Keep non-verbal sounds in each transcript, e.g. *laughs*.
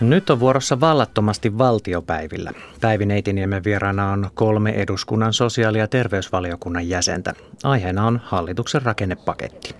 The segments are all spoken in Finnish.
Nyt on vuorossa vallattomasti valtiopäivillä. Päivi Neitiniemen vieraana on kolme eduskunnan sosiaali- ja terveysvaliokunnan jäsentä. Aiheena on hallituksen rakennepaketti.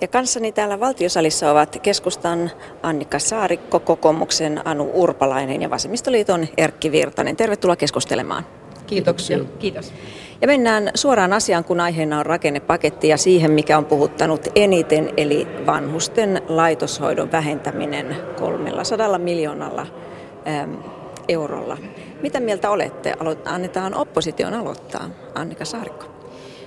Ja kanssani täällä valtiosalissa ovat keskustan Annika Saarikko, kokoomuksen Anu Urpalainen ja vasemmistoliiton Erkki Virtanen. Tervetuloa keskustelemaan. Kiitoksia. Kiitos. Ja mennään suoraan asiaan, kun aiheena on rakennepaketti ja siihen, mikä on puhuttanut eniten, eli vanhusten laitoshoidon vähentäminen 300 miljoonalla äm, eurolla. Mitä mieltä olette? Annetaan opposition aloittaa. Annika Saarikko.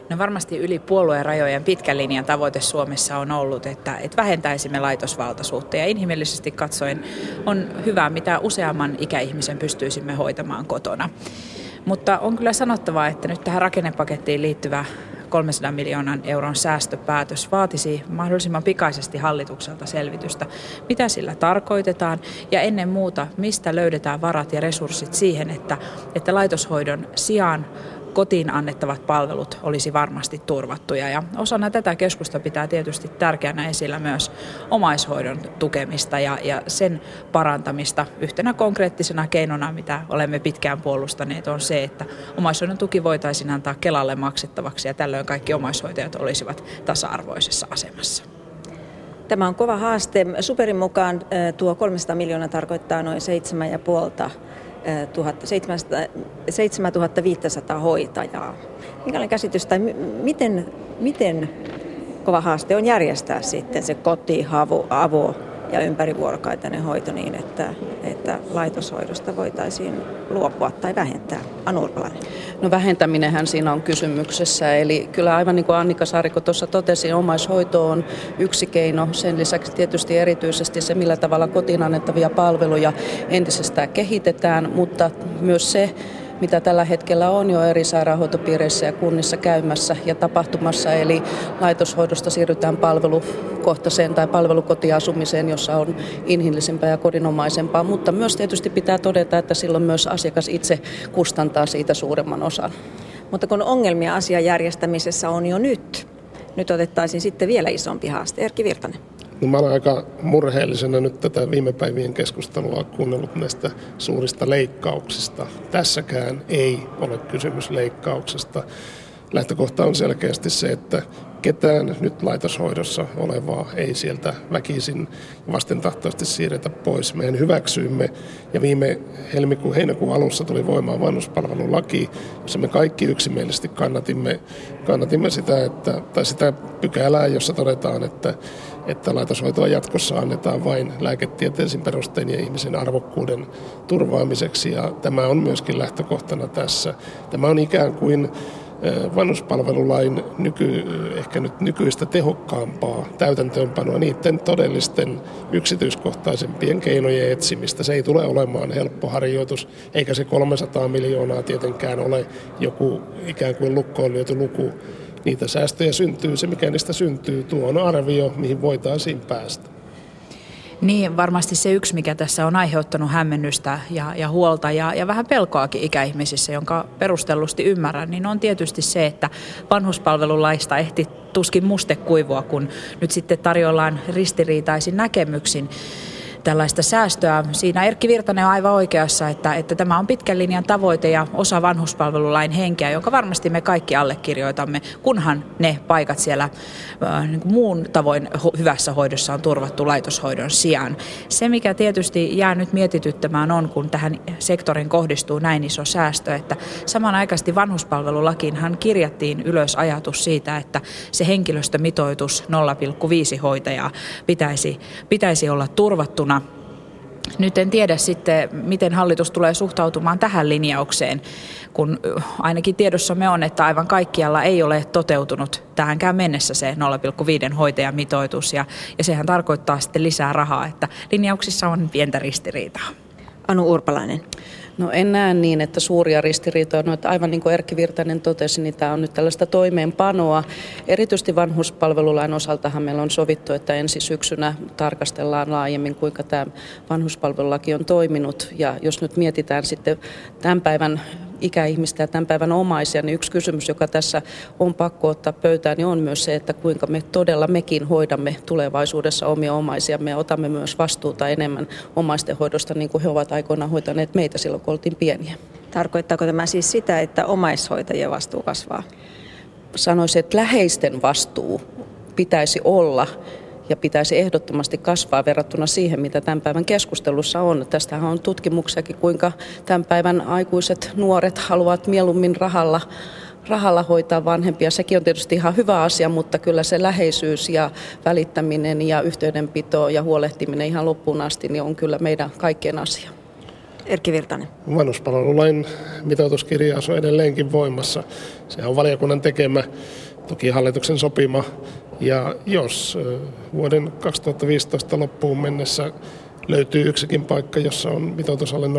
No varmasti yli puolueen rajojen pitkän linjan tavoite Suomessa on ollut, että, että vähentäisimme laitosvaltaisuutta ja inhimillisesti katsoen on hyvä, mitä useamman ikäihmisen pystyisimme hoitamaan kotona. Mutta on kyllä sanottava, että nyt tähän rakennepakettiin liittyvä 300 miljoonan euron säästöpäätös vaatisi mahdollisimman pikaisesti hallitukselta selvitystä, mitä sillä tarkoitetaan? Ja ennen muuta, mistä löydetään varat ja resurssit siihen, että, että laitoshoidon sijaan kotiin annettavat palvelut olisi varmasti turvattuja. Ja osana tätä keskusta pitää tietysti tärkeänä esillä myös omaishoidon tukemista ja, ja sen parantamista. Yhtenä konkreettisena keinona, mitä olemme pitkään puolustaneet, on se, että omaishoidon tuki voitaisiin antaa Kelalle maksettavaksi ja tällöin kaikki omaishoitajat olisivat tasa-arvoisessa asemassa. Tämä on kova haaste. Superin mukaan tuo 300 miljoonaa tarkoittaa noin 7,5 7500 hoitajaa. Minkälainen käsitys tai miten, miten kova haaste on järjestää sitten se koti, havu, avo ja ympärivuorokaitainen hoito niin, että, että laitoshoidosta voitaisiin luopua tai vähentää? Anu Urpalainen. No vähentäminenhän siinä on kysymyksessä. Eli kyllä aivan niin kuin Annika Saariko tuossa totesi, omaishoito on yksi keino. Sen lisäksi tietysti erityisesti se, millä tavalla kotiin annettavia palveluja entisestään kehitetään, mutta myös se, mitä tällä hetkellä on jo eri sairaanhoitopiireissä ja kunnissa käymässä ja tapahtumassa. Eli laitoshoidosta siirrytään palvelukohtaiseen tai palvelukotiasumiseen, jossa on inhimillisempää ja kodinomaisempaa, mutta myös tietysti pitää todeta, että silloin myös asiakas itse kustantaa siitä suuremman osan. Mutta kun ongelmia asian järjestämisessä on jo nyt, nyt otettaisiin sitten vielä isompi haaste. Erkki Virtanen. No mä olen aika murheellisena nyt tätä viime päivien keskustelua kuunnellut näistä suurista leikkauksista. Tässäkään ei ole kysymys leikkauksesta. Lähtökohta on selkeästi se, että ketään nyt laitoshoidossa olevaa ei sieltä väkisin vastentahtoisesti siirretä pois. Mehän hyväksyimme ja viime helmikuun heinäkuun alussa tuli voimaan vanhuspalvelulaki, jossa me kaikki yksimielisesti kannatimme, kannatimme sitä, että, tai sitä pykälää, jossa todetaan, että, että laitoshoitoa jatkossa annetaan vain lääketieteellisin perustein ja ihmisen arvokkuuden turvaamiseksi ja tämä on myöskin lähtökohtana tässä. Tämä on ikään kuin vanhuspalvelulain nyky, ehkä nyt nykyistä tehokkaampaa täytäntöönpanoa niiden todellisten yksityiskohtaisempien keinojen etsimistä. Se ei tule olemaan helppo harjoitus, eikä se 300 miljoonaa tietenkään ole joku ikään kuin lukkoon lyöty luku. Niitä säästöjä syntyy, se mikä niistä syntyy, tuo on arvio, mihin voitaisiin päästä. Niin, varmasti se yksi, mikä tässä on aiheuttanut hämmennystä ja, ja huolta ja, ja vähän pelkoakin ikäihmisissä, jonka perustellusti ymmärrän, niin on tietysti se, että vanhuspalvelulaista ehti tuskin muste kuivua, kun nyt sitten tarjoillaan ristiriitaisin näkemyksin tällaista säästöä. Siinä Erkki Virtanen on aivan oikeassa, että, että tämä on pitkän linjan tavoite ja osa vanhuspalvelulain henkeä, jonka varmasti me kaikki allekirjoitamme, kunhan ne paikat siellä äh, niin muun tavoin hyvässä hoidossa on turvattu laitoshoidon sijaan. Se, mikä tietysti jää nyt mietityttämään on, kun tähän sektorin kohdistuu näin iso säästö, että samanaikaisesti vanhuspalvelulakiinhan kirjattiin ylös ajatus siitä, että se henkilöstömitoitus 0,5 hoitajaa pitäisi, pitäisi olla turvattuna nyt en tiedä sitten, miten hallitus tulee suhtautumaan tähän linjaukseen, kun ainakin tiedossamme on, että aivan kaikkialla ei ole toteutunut tähänkään mennessä se 0,5 hoitajamitoitus, ja, ja sehän tarkoittaa sitten lisää rahaa, että linjauksissa on pientä ristiriitaa. Anu Urpalainen. No en näe niin, että suuria ristiriitoja, no, että aivan niin kuin Erkki Virtanen totesi, niin tämä on nyt tällaista toimeenpanoa. Erityisesti vanhuspalvelulain osaltahan meillä on sovittu, että ensi syksynä tarkastellaan laajemmin, kuinka tämä vanhuspalvelulaki on toiminut. Ja jos nyt mietitään sitten tämän päivän ikäihmistä ja tämän päivän omaisia, niin yksi kysymys, joka tässä on pakko ottaa pöytään, niin on myös se, että kuinka me todella mekin hoidamme tulevaisuudessa omia omaisia. Me otamme myös vastuuta enemmän omaisten hoidosta, niin kuin he ovat aikoinaan hoitaneet meitä silloin, kun oltiin pieniä. Tarkoittaako tämä siis sitä, että omaishoitajien vastuu kasvaa? Sanoisin, että läheisten vastuu pitäisi olla ja pitäisi ehdottomasti kasvaa verrattuna siihen, mitä tämän päivän keskustelussa on. Tästähän on tutkimuksiakin, kuinka tämän päivän aikuiset nuoret haluavat mieluummin rahalla rahalla hoitaa vanhempia. Sekin on tietysti ihan hyvä asia, mutta kyllä se läheisyys ja välittäminen ja yhteydenpito ja huolehtiminen ihan loppuun asti niin on kyllä meidän kaikkien asia. Erkki Virtanen. Vanhuspalvelulain mitoituskirjaus on edelleenkin voimassa. Se on valiokunnan tekemä, toki hallituksen sopima. Ja jos vuoden 2015 loppuun mennessä löytyy yksikin paikka, jossa on mitoitus alle 0,5,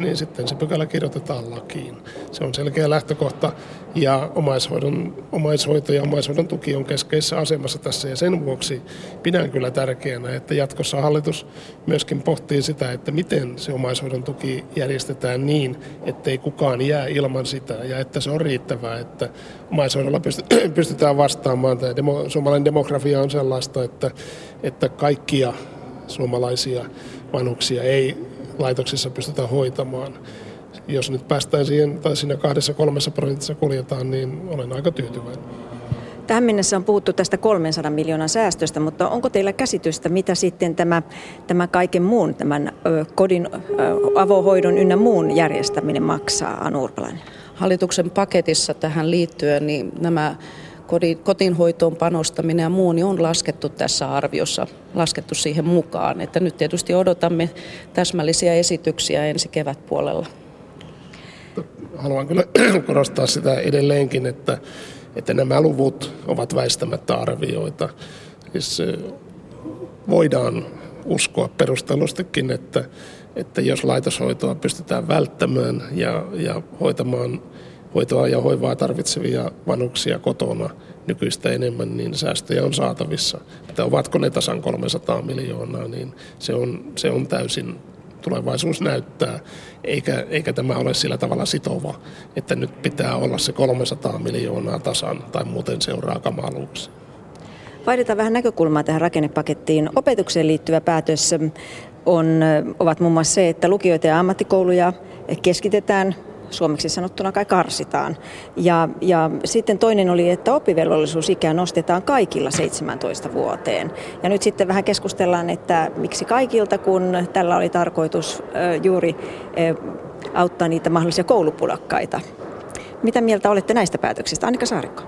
niin sitten se pykälä kirjoitetaan lakiin. Se on selkeä lähtökohta ja omaishoidon, omaishoito ja omaishoidon tuki on keskeisessä asemassa tässä ja sen vuoksi pidän kyllä tärkeänä, että jatkossa hallitus myöskin pohtii sitä, että miten se omaishoidon tuki järjestetään niin, ettei kukaan jää ilman sitä ja että se on riittävää, että omaishoidolla *clears throat* pystytään vastaamaan. Tämä demo, suomalainen demografia on sellaista, että, että kaikkia suomalaisia vanhuksia ei laitoksissa pystytä hoitamaan. Jos nyt päästään siihen, tai siinä kahdessa kolmessa prosentissa kuljetaan, niin olen aika tyytyväinen. Tähän mennessä on puhuttu tästä 300 miljoonan säästöstä, mutta onko teillä käsitystä, mitä sitten tämä, tämä kaiken muun, tämän kodin avohoidon ynnä muun järjestäminen maksaa, Anu Urpalainen? Hallituksen paketissa tähän liittyen niin nämä kotiinhoitoon panostaminen ja muu niin on laskettu tässä arviossa, laskettu siihen mukaan. Että nyt tietysti odotamme täsmällisiä esityksiä ensi kevätpuolella. Haluan kyllä *clears throat* korostaa sitä edelleenkin, että, että nämä luvut ovat väistämättä arvioita. Siis voidaan uskoa perustellustikin, että, että jos laitoshoitoa pystytään välttämään ja, ja hoitamaan hoitoa ja hoivaa tarvitsevia vanhuksia kotona nykyistä enemmän, niin säästöjä on saatavissa. Että ovatko ne tasan 300 miljoonaa, niin se on, se on täysin tulevaisuus näyttää, eikä, eikä tämä ole sillä tavalla sitova, että nyt pitää olla se 300 miljoonaa tasan tai muuten seuraa kamaluuksia. Vaihdetaan vähän näkökulmaa tähän rakennepakettiin. Opetukseen liittyvä päätös on, ovat muun muassa se, että lukioita ja ammattikouluja keskitetään suomeksi sanottuna kai karsitaan. Ja, ja sitten toinen oli, että oppivelvollisuusikää nostetaan kaikilla 17 vuoteen. Ja nyt sitten vähän keskustellaan, että miksi kaikilta, kun tällä oli tarkoitus juuri auttaa niitä mahdollisia koulupulakkaita. Mitä mieltä olette näistä päätöksistä? Annika Saarikko.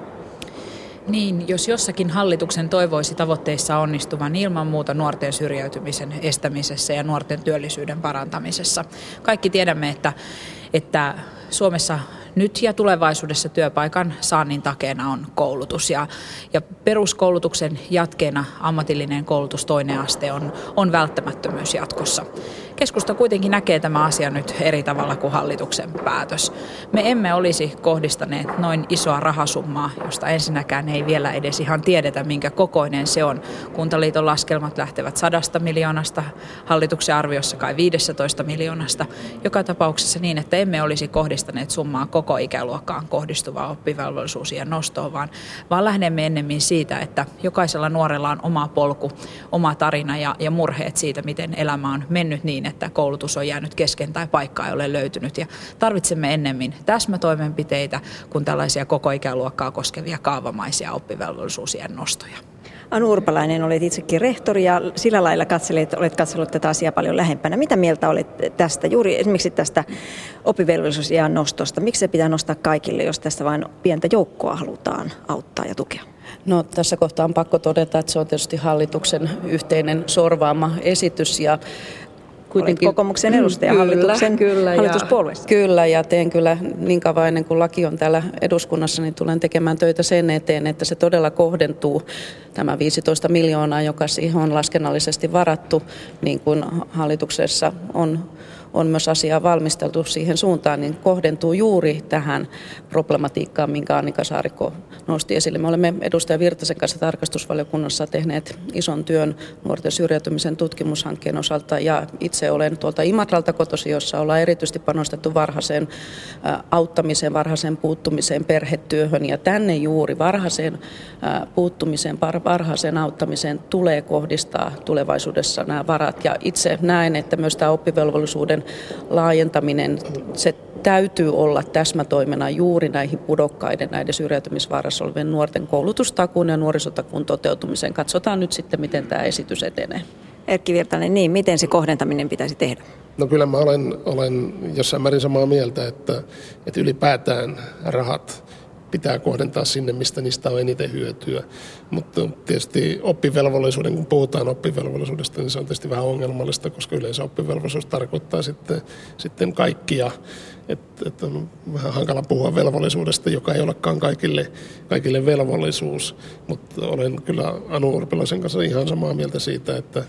Niin, jos jossakin hallituksen toivoisi tavoitteissa onnistuvan ilman muuta nuorten syrjäytymisen estämisessä ja nuorten työllisyyden parantamisessa. Kaikki tiedämme, että, että Suomessa nyt ja tulevaisuudessa työpaikan saannin takeena on koulutus. Ja, ja peruskoulutuksen jatkeena ammatillinen koulutus toinen aste on, on välttämättömyys jatkossa. Keskusta kuitenkin näkee tämä asia nyt eri tavalla kuin hallituksen päätös. Me emme olisi kohdistaneet noin isoa rahasummaa, josta ensinnäkään ei vielä edes ihan tiedetä, minkä kokoinen se on. Kuntaliiton laskelmat lähtevät sadasta miljoonasta, hallituksen arviossa kai 15 miljoonasta. Joka tapauksessa niin, että emme olisi kohdistaneet summaa koko ikäluokkaan kohdistuvaa oppivelvollisuusien nostoon, vaan, vaan lähdemme ennemmin siitä, että jokaisella nuorella on oma polku, oma tarina ja, ja murheet siitä, miten elämä on mennyt niin, että koulutus on jäänyt kesken tai paikkaa ei ole löytynyt. Ja tarvitsemme ennemmin täsmätoimenpiteitä kuin tällaisia koko ikäluokkaa koskevia kaavamaisia oppivelvollisuusien nostoja. Anu Urpalainen, olet itsekin rehtori ja sillä lailla katselet, olet katsellut tätä asiaa paljon lähempänä. Mitä mieltä olet tästä, juuri esimerkiksi tästä oppivelvollisuusiän nostosta? Miksi se pitää nostaa kaikille, jos tästä vain pientä joukkoa halutaan auttaa ja tukea? No tässä kohtaa on pakko todeta, että se on tietysti hallituksen yhteinen sorvaama esitys ja kuitenkin... Olet kokoomuksen edustaja kyllä, hallituksen, kyllä, hallituspuolueessa. Ja, kyllä, ja teen kyllä niin kauan ennen kuin laki on täällä eduskunnassa, niin tulen tekemään töitä sen eteen, että se todella kohdentuu tämä 15 miljoonaa, joka siihen on laskennallisesti varattu, niin kuin hallituksessa on on myös asiaa valmisteltu siihen suuntaan, niin kohdentuu juuri tähän problematiikkaan, minkä Annika Saarikko nosti esille. Me olemme edustaja Virtasen kanssa tarkastusvaliokunnassa tehneet ison työn nuorten syrjäytymisen tutkimushankkeen osalta. Ja itse olen tuolta Imatralta kotosi, jossa ollaan erityisesti panostettu varhaiseen auttamiseen, varhaiseen puuttumiseen, perhetyöhön. Ja tänne juuri varhaiseen puuttumiseen, varhaiseen auttamiseen tulee kohdistaa tulevaisuudessa nämä varat. Ja itse näen, että myös tämä oppivelvollisuuden laajentaminen, se täytyy olla täsmätoimena juuri näihin pudokkaiden, näiden syrjäytymisvaarassa olevien nuorten koulutustakuun ja nuorisotakuun toteutumiseen. Katsotaan nyt sitten, miten tämä esitys etenee. Erkki Virtanen, niin miten se kohdentaminen pitäisi tehdä? No kyllä mä olen, olen jossain määrin samaa mieltä, että, että ylipäätään rahat pitää kohdentaa sinne, mistä niistä on eniten hyötyä. Mutta tietysti oppivelvollisuuden, kun puhutaan oppivelvollisuudesta, niin se on tietysti vähän ongelmallista, koska yleensä oppivelvollisuus tarkoittaa sitten, sitten kaikkia. Että et on vähän hankala puhua velvollisuudesta, joka ei olekaan kaikille, kaikille velvollisuus. Mutta olen kyllä Anu Urpilaisen kanssa ihan samaa mieltä siitä, että,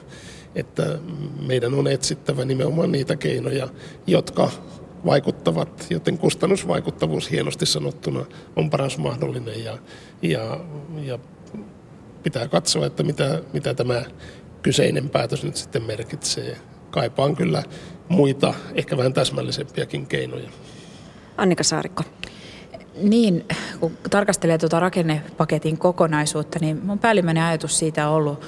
että meidän on etsittävä nimenomaan niitä keinoja, jotka vaikuttavat, joten kustannusvaikuttavuus hienosti sanottuna on paras mahdollinen ja, ja, ja pitää katsoa, että mitä, mitä tämä kyseinen päätös nyt sitten merkitsee. Kaipaan kyllä muita, ehkä vähän täsmällisempiäkin keinoja. Annika Saarikko. Niin, kun tarkastelee tuota rakennepaketin kokonaisuutta, niin mun päällimmäinen ajatus siitä on ollut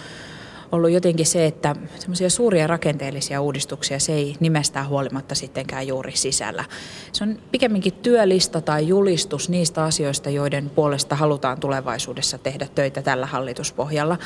ollut jotenkin se, että semmoisia suuria rakenteellisia uudistuksia se ei nimestään huolimatta sittenkään juuri sisällä. Se on pikemminkin työlista tai julistus niistä asioista, joiden puolesta halutaan tulevaisuudessa tehdä töitä tällä hallituspohjalla.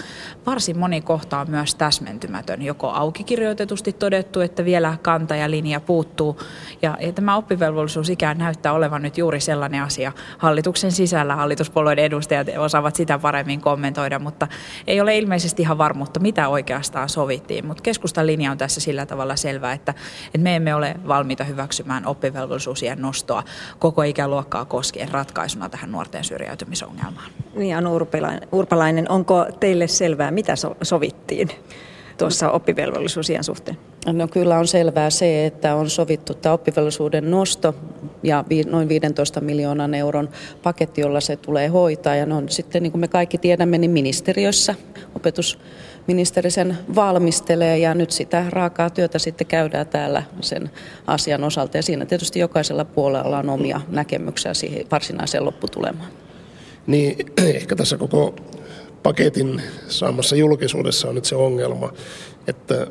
Varsin moni kohta on myös täsmentymätön, joko auki kirjoitetusti todettu, että vielä kanta ja linja puuttuu. Ja, ja tämä oppivelvollisuus ikään näyttää olevan nyt juuri sellainen asia hallituksen sisällä. Hallituspuolueiden edustajat osaavat sitä paremmin kommentoida, mutta ei ole ilmeisesti ihan varmuutta, mitä oikeastaan sovittiin. Mutta keskustan linja on tässä sillä tavalla selvä, että, että me emme ole valmiita hyväksymään oppivelvollisuusien nostoa koko ikäluokkaa koskien ratkaisuna tähän nuorten syrjäytymisongelmaan. Niin, Anu Urpalainen, onko teille selvää, mitä so- sovittiin? tuossa oppivelvollisuusien suhteen? No kyllä on selvää se, että on sovittu tämä oppivelvollisuuden nosto ja noin 15 miljoonan euron paketti, jolla se tulee hoitaa. Ja ne on sitten, niin kuin me kaikki tiedämme, niin ministeriössä opetus ministeri sen valmistelee ja nyt sitä raakaa työtä sitten käydään täällä sen asian osalta. Ja siinä tietysti jokaisella puolella on omia näkemyksiä siihen varsinaiseen lopputulemaan. Niin, *clears throat* ehkä tässä koko paketin saamassa julkisuudessa on nyt se ongelma, että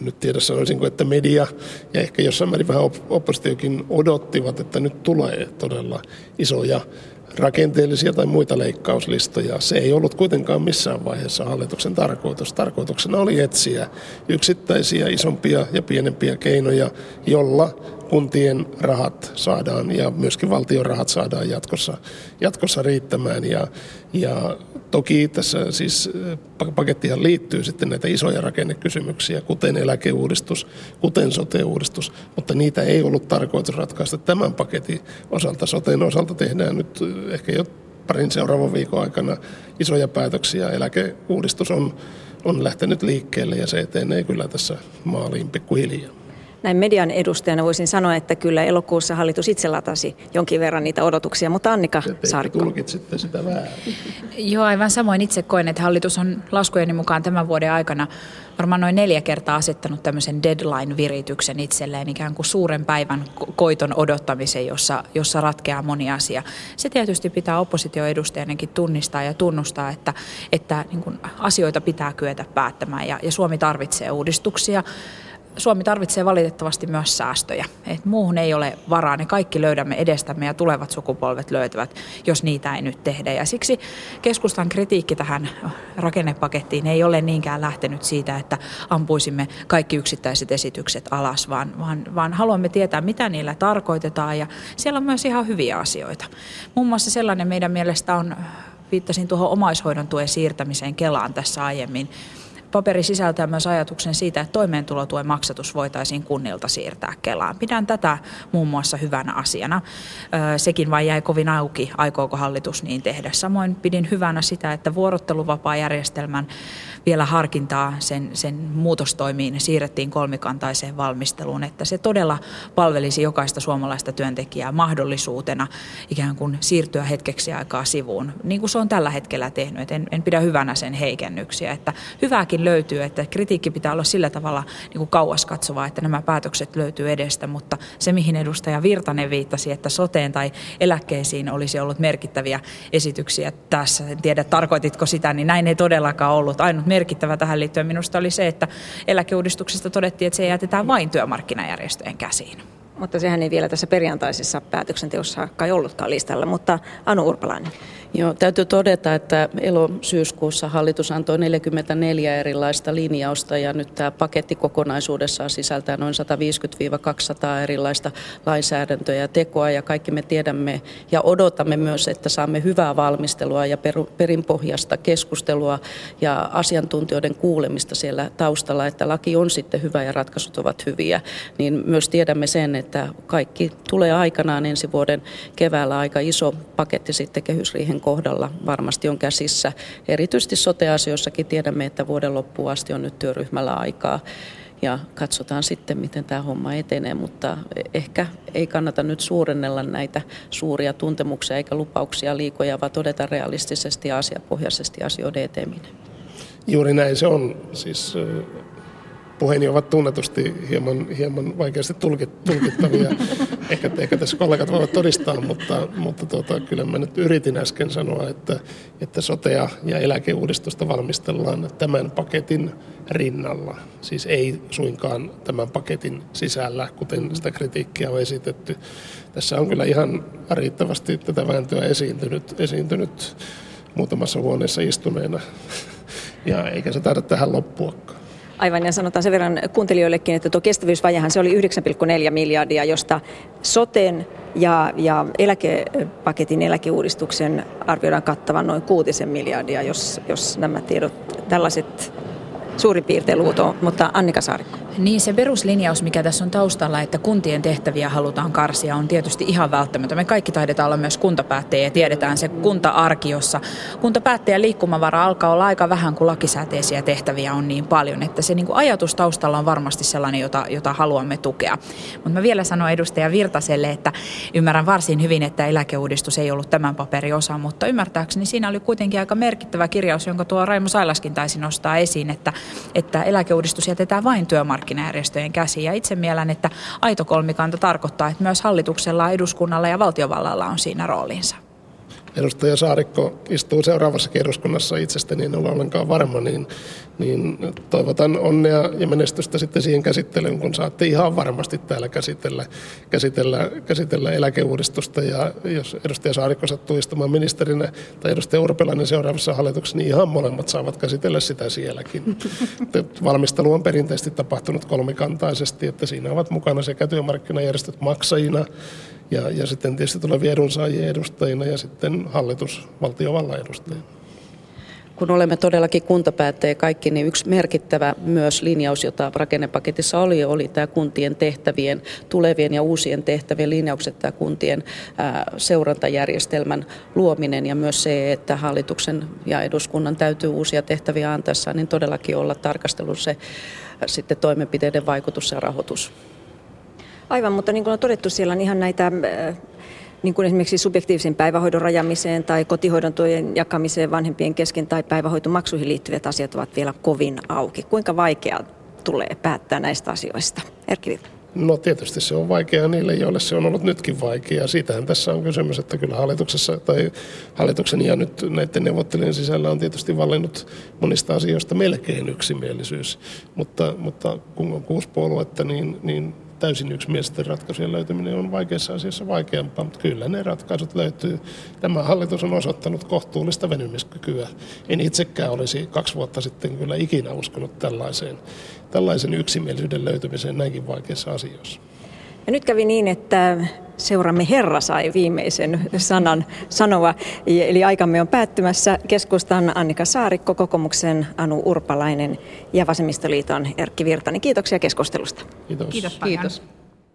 nyt tiedä sanoisinko, että media ja ehkä jossain määrin vähän oppositiokin odottivat, että nyt tulee todella isoja rakenteellisia tai muita leikkauslistoja. Se ei ollut kuitenkaan missään vaiheessa hallituksen tarkoitus. Tarkoituksena oli etsiä yksittäisiä isompia ja pienempiä keinoja, jolla kuntien rahat saadaan ja myöskin valtion rahat saadaan jatkossa, jatkossa riittämään. Ja, ja toki tässä siis pakettihan liittyy sitten näitä isoja rakennekysymyksiä, kuten eläkeuudistus, kuten sote-uudistus, mutta niitä ei ollut tarkoitus ratkaista tämän paketin osalta. Soteen osalta tehdään nyt ehkä jo parin seuraavan viikon aikana isoja päätöksiä. Eläkeuudistus on, on lähtenyt liikkeelle ja se etenee kyllä tässä maaliin pikkuhiljaa näin median edustajana voisin sanoa, että kyllä elokuussa hallitus itse latasi jonkin verran niitä odotuksia, mutta Annika Saarikko. tulkitsitte sitä väärin. Joo, aivan samoin itse koen, että hallitus on laskujeni mukaan tämän vuoden aikana varmaan noin neljä kertaa asettanut tämmöisen deadline-virityksen itselleen, ikään kuin suuren päivän koiton odottamisen, jossa, jossa ratkeaa moni asia. Se tietysti pitää oppositioedustajanakin tunnistaa ja tunnustaa, että, että niin kuin asioita pitää kyetä päättämään ja, ja Suomi tarvitsee uudistuksia. Suomi tarvitsee valitettavasti myös säästöjä. Et muuhun ei ole varaa. Ne kaikki löydämme edestämme ja tulevat sukupolvet löytävät, jos niitä ei nyt tehdä. Ja siksi keskustan kritiikki tähän rakennepakettiin ei ole niinkään lähtenyt siitä, että ampuisimme kaikki yksittäiset esitykset alas, vaan, vaan, vaan haluamme tietää, mitä niillä tarkoitetaan. Ja siellä on myös ihan hyviä asioita. Muun muassa sellainen meidän mielestä on, viittasin tuohon omaishoidon tuen siirtämiseen Kelaan tässä aiemmin, paperi sisältää myös ajatuksen siitä, että toimeentulotuen maksatus voitaisiin kunnilta siirtää Kelaan. Pidän tätä muun muassa hyvänä asiana. Sekin vain jäi kovin auki, aikooko hallitus niin tehdä. Samoin pidin hyvänä sitä, että vuorotteluvapaajärjestelmän vielä harkintaa sen, sen muutostoimiin siirrettiin kolmikantaiseen valmisteluun, että se todella palvelisi jokaista suomalaista työntekijää mahdollisuutena ikään kuin siirtyä hetkeksi aikaa sivuun, niin kuin se on tällä hetkellä tehnyt. En, en pidä hyvänä sen heikennyksiä, että hyvääkin löytyy, että kritiikki pitää olla sillä tavalla niin kuin kauas katsovaa, että nämä päätökset löytyy edestä, mutta se mihin edustaja Virtanen viittasi, että soteen tai eläkkeisiin olisi ollut merkittäviä esityksiä tässä, en tiedä tarkoititko sitä, niin näin ei todellakaan ollut. Ainut merkittävä tähän liittyen minusta oli se, että eläkeuudistuksesta todettiin, että se jätetään vain työmarkkinajärjestöjen käsiin. Mutta sehän ei vielä tässä perjantaisessa päätöksenteossa kai ollutkaan listalla, mutta Anu Urpalainen. Joo, täytyy todeta, että elo-syyskuussa hallitus antoi 44 erilaista linjausta ja nyt tämä paketti kokonaisuudessaan sisältää noin 150-200 erilaista lainsäädäntöä ja tekoa ja kaikki me tiedämme ja odotamme myös, että saamme hyvää valmistelua ja perinpohjasta keskustelua ja asiantuntijoiden kuulemista siellä taustalla, että laki on sitten hyvä ja ratkaisut ovat hyviä, niin myös tiedämme sen, että kaikki tulee aikanaan ensi vuoden keväällä aika iso paketti sitten kehysriihen kohdalla varmasti on käsissä. Erityisesti sote-asioissakin tiedämme, että vuoden loppuun asti on nyt työryhmällä aikaa ja katsotaan sitten, miten tämä homma etenee, mutta ehkä ei kannata nyt suurennella näitä suuria tuntemuksia eikä lupauksia liikoja, vaan todeta realistisesti ja asiapohjaisesti asioiden eteminen. Juuri näin se on. Siis puheeni ovat tunnetusti hieman, hieman vaikeasti tulkittavia. *laughs* ehkä, ehkä tässä kollegat voivat todistaa, mutta, mutta tuota, kyllä mä nyt yritin äsken sanoa, että, että sotea ja eläkeuudistusta valmistellaan tämän paketin rinnalla. Siis ei suinkaan tämän paketin sisällä, kuten sitä kritiikkiä on esitetty. Tässä on kyllä ihan riittävästi tätä vääntöä esiintynyt, esiintynyt muutamassa huoneessa istuneena. Ja eikä se taida tähän loppuakaan. Aivan, ja sanotaan sen verran kuuntelijoillekin, että tuo kestävyysvajehan se oli 9,4 miljardia, josta soten ja, ja eläkepaketin eläkeuudistuksen arvioidaan kattavan noin 6 miljardia, jos, jos nämä tiedot, tällaiset suurin piirtein luvut on, mutta Annika Saarikko. Niin se peruslinjaus, mikä tässä on taustalla, että kuntien tehtäviä halutaan karsia, on tietysti ihan välttämätöntä. Me kaikki taidetaan olla myös kuntapäättäjiä ja tiedetään se kunta-arki, jossa kuntapäättäjän liikkumavara alkaa olla aika vähän, kun lakisääteisiä tehtäviä on niin paljon. Että se niin kuin ajatus taustalla on varmasti sellainen, jota, jota haluamme tukea. Mutta mä vielä sanon edustaja Virtaselle, että ymmärrän varsin hyvin, että eläkeuudistus ei ollut tämän paperin osa, mutta ymmärtääkseni siinä oli kuitenkin aika merkittävä kirjaus, jonka tuo Raimo Sailaskin taisi nostaa esiin, että, että eläkeuudistus jätetään vain työmarkkinajärjestöjen käsiin. Ja itse mielen, että aito kolmikanta tarkoittaa, että myös hallituksella, eduskunnalla ja valtiovallalla on siinä roolinsa edustaja Saarikko istuu seuraavassa eduskunnassa itsestäni, en ole ollenkaan varma, niin, niin toivotan onnea ja menestystä sitten siihen käsittelyyn, kun saatte ihan varmasti täällä käsitellä, käsitellä, käsitellä eläkeuudistusta. Ja jos edustaja Saarikko sattuu istumaan ministerinä tai edustaja Urpelainen seuraavassa hallituksessa, niin ihan molemmat saavat käsitellä sitä sielläkin. Valmistelu on perinteisesti tapahtunut kolmikantaisesti, että siinä ovat mukana sekä työmarkkinajärjestöt maksajina, ja, ja sitten tietysti tulevien edunsaajien edustajina ja sitten hallitus valtiovallan edustajina kun olemme todellakin kuntapäättäjä kaikki, niin yksi merkittävä myös linjaus, jota rakennepaketissa oli, oli tämä kuntien tehtävien, tulevien ja uusien tehtävien linjaukset, tämä kuntien seurantajärjestelmän luominen ja myös se, että hallituksen ja eduskunnan täytyy uusia tehtäviä antaessa, niin todellakin olla tarkastelu se sitten toimenpiteiden vaikutus ja rahoitus. Aivan, mutta niin kuin on todettu, siellä on ihan näitä äh, niin kuin esimerkiksi subjektiivisen päivähoidon rajamiseen tai kotihoidon tuen jakamiseen vanhempien kesken tai päivähoitomaksuihin liittyvät asiat ovat vielä kovin auki. Kuinka vaikea tulee päättää näistä asioista? Erkki No tietysti se on vaikeaa niille, joille se on ollut nytkin vaikeaa. Siitähän tässä on kysymys, että kyllä hallituksessa tai hallituksen ja nyt näiden neuvottelijan sisällä on tietysti valinnut monista asioista melkein yksimielisyys. Mutta, mutta kun on kuusi puoluetta, niin, niin täysin yksimielisten ratkaisujen löytyminen on vaikeassa asiassa vaikeampaa, mutta kyllä ne ratkaisut löytyy. Tämä hallitus on osoittanut kohtuullista venymiskykyä. En itsekään olisi kaksi vuotta sitten kyllä ikinä uskonut tällaiseen, tällaisen yksimielisyyden löytymiseen näinkin vaikeissa asioissa. Ja nyt kävi niin, että seuramme Herra sai viimeisen sanan sanoa. Eli aikamme on päättymässä. Keskustan Annika Saarikko, kokoomuksen Anu Urpalainen ja Vasemmistoliiton Erkki Virtanen. Kiitoksia keskustelusta. Kiitos. Kiitos Kiitos.